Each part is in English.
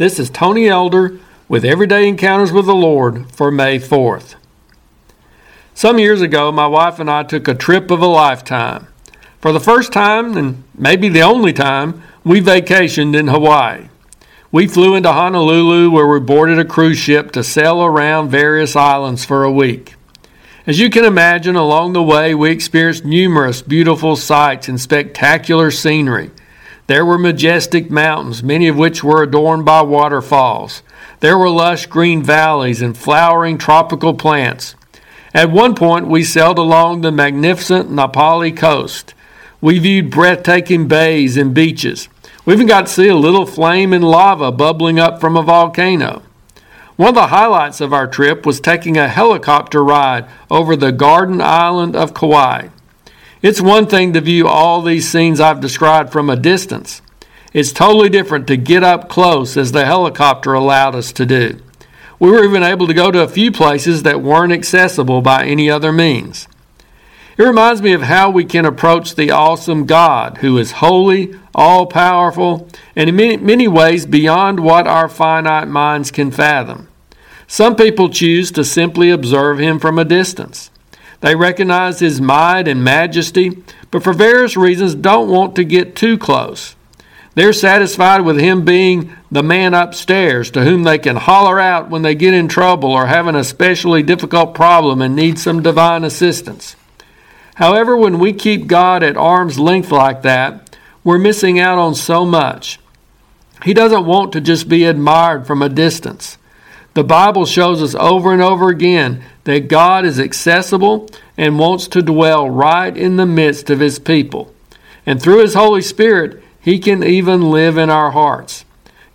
This is Tony Elder with Everyday Encounters with the Lord for May 4th. Some years ago, my wife and I took a trip of a lifetime. For the first time, and maybe the only time, we vacationed in Hawaii. We flew into Honolulu where we boarded a cruise ship to sail around various islands for a week. As you can imagine, along the way we experienced numerous beautiful sights and spectacular scenery. There were majestic mountains, many of which were adorned by waterfalls. There were lush green valleys and flowering tropical plants. At one point, we sailed along the magnificent Na Pali coast. We viewed breathtaking bays and beaches. We even got to see a little flame and lava bubbling up from a volcano. One of the highlights of our trip was taking a helicopter ride over the Garden Island of Kauai. It's one thing to view all these scenes I've described from a distance. It's totally different to get up close as the helicopter allowed us to do. We were even able to go to a few places that weren't accessible by any other means. It reminds me of how we can approach the awesome God who is holy, all powerful, and in many, many ways beyond what our finite minds can fathom. Some people choose to simply observe him from a distance. They recognize his might and majesty, but for various reasons don't want to get too close. They're satisfied with him being the man upstairs to whom they can holler out when they get in trouble or have an especially difficult problem and need some divine assistance. However, when we keep God at arm's length like that, we're missing out on so much. He doesn't want to just be admired from a distance. The Bible shows us over and over again that God is accessible and wants to dwell right in the midst of His people. And through His Holy Spirit, He can even live in our hearts.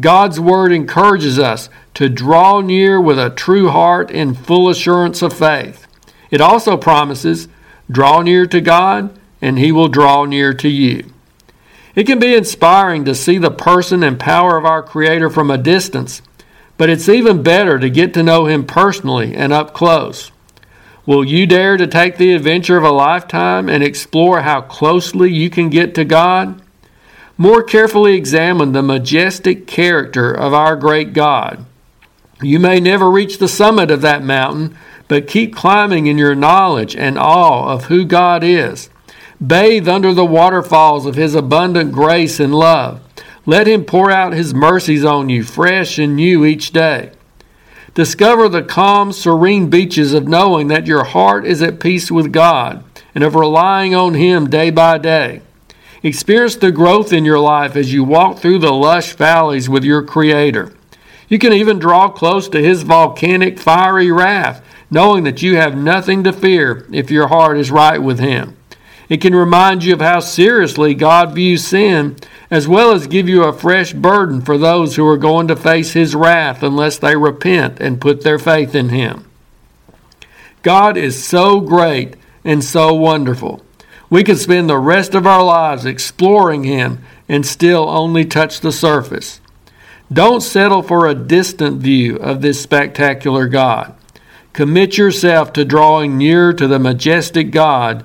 God's Word encourages us to draw near with a true heart in full assurance of faith. It also promises, draw near to God, and He will draw near to you. It can be inspiring to see the person and power of our Creator from a distance but it's even better to get to know him personally and up close. Will you dare to take the adventure of a lifetime and explore how closely you can get to God? More carefully examine the majestic character of our great God. You may never reach the summit of that mountain, but keep climbing in your knowledge and awe of who God is. Bathe under the waterfalls of His abundant grace and love. Let Him pour out His mercies on you, fresh and new each day. Discover the calm, serene beaches of knowing that your heart is at peace with God and of relying on Him day by day. Experience the growth in your life as you walk through the lush valleys with your Creator. You can even draw close to His volcanic, fiery wrath, knowing that you have nothing to fear if your heart is right with Him. It can remind you of how seriously God views sin as well as give you a fresh burden for those who are going to face his wrath unless they repent and put their faith in him. God is so great and so wonderful. We could spend the rest of our lives exploring him and still only touch the surface. Don't settle for a distant view of this spectacular God. Commit yourself to drawing near to the majestic God